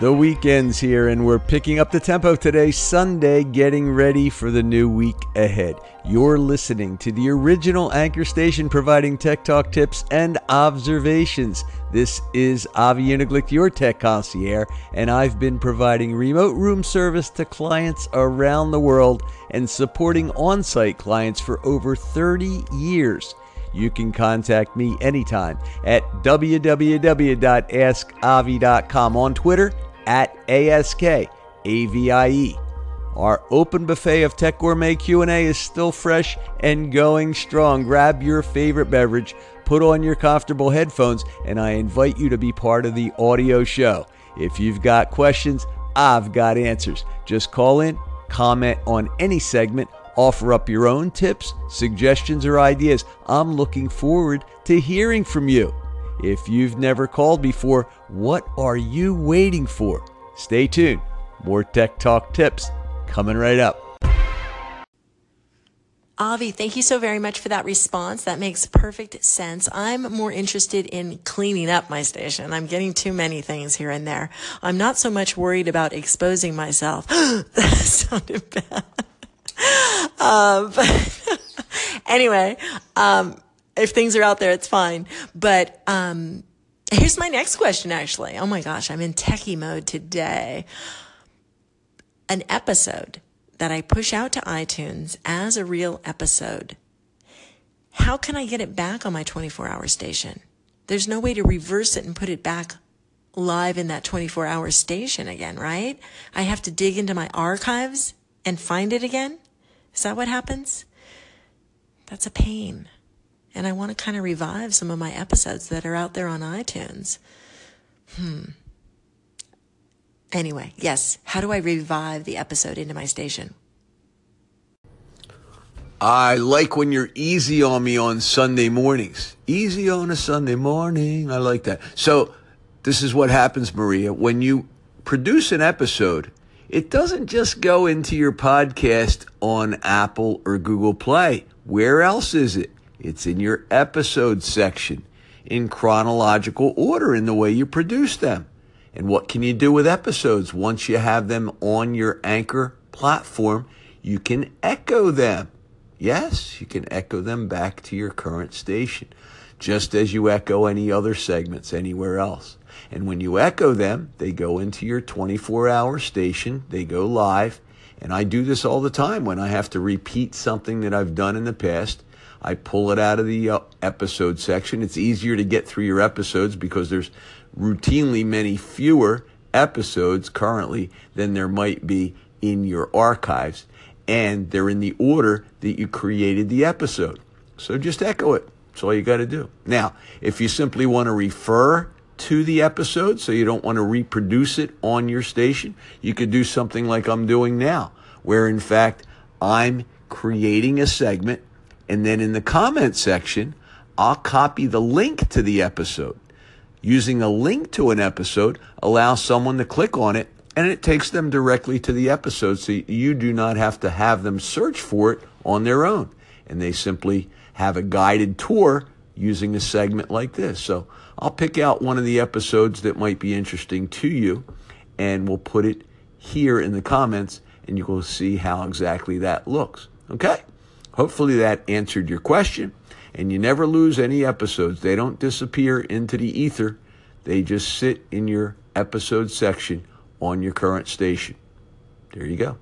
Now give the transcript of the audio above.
The weekend's here, and we're picking up the tempo today, Sunday, getting ready for the new week ahead. You're listening to the original anchor station providing tech talk tips and observations. This is Avie Uniglicht, your tech concierge, and I've been providing remote room service to clients around the world and supporting on site clients for over 30 years. You can contact me anytime at www.askavie.com on Twitter at ASKAVIE. Our open buffet of Tech Gourmet Q&A is still fresh and going strong. Grab your favorite beverage, put on your comfortable headphones, and I invite you to be part of the audio show. If you've got questions, I've got answers. Just call in, comment on any segment, offer up your own tips, suggestions, or ideas. I'm looking forward to hearing from you. If you've never called before, what are you waiting for? Stay tuned. More Tech Talk tips coming right up. Avie, thank you so very much for that response. That makes perfect sense. I'm more interested in cleaning up my station. I'm getting too many things here and there. I'm not so much worried about exposing myself. that sounded bad. Um, anyway, um, if things are out there, it's fine. But um, here's my next question, actually. Oh my gosh, I'm in techie mode today. An episode that I push out to iTunes as a real episode. How can I get it back on my 24 hour station? There's no way to reverse it and put it back live in that 24 hour station again, right? I have to dig into my archives and find it again. Is that what happens? That's a pain. And I want to kind of revive some of my episodes that are out there on iTunes. Hmm. Anyway, yes. How do I revive the episode into my station? I like when you're easy on me on Sunday mornings. Easy on a Sunday morning. I like that. So, this is what happens, Maria. When you produce an episode, it doesn't just go into your podcast on Apple or Google Play. Where else is it? It's in your episode section in chronological order in the way you produce them. And what can you do with episodes? Once you have them on your anchor platform, you can echo them. Yes, you can echo them back to your current station, just as you echo any other segments anywhere else. And when you echo them, they go into your 24 hour station, they go live. And I do this all the time when I have to repeat something that I've done in the past. I pull it out of the uh, episode section. It's easier to get through your episodes because there's routinely many fewer episodes currently than there might be in your archives. And they're in the order that you created the episode. So just echo it. That's all you got to do. Now, if you simply want to refer to the episode, so you don't want to reproduce it on your station, you could do something like I'm doing now, where in fact I'm creating a segment and then in the comment section, I'll copy the link to the episode. Using a link to an episode allows someone to click on it and it takes them directly to the episode so you do not have to have them search for it on their own. And they simply have a guided tour using a segment like this. So I'll pick out one of the episodes that might be interesting to you and we'll put it here in the comments and you will see how exactly that looks. Okay? Hopefully that answered your question. And you never lose any episodes. They don't disappear into the ether. They just sit in your episode section on your current station. There you go.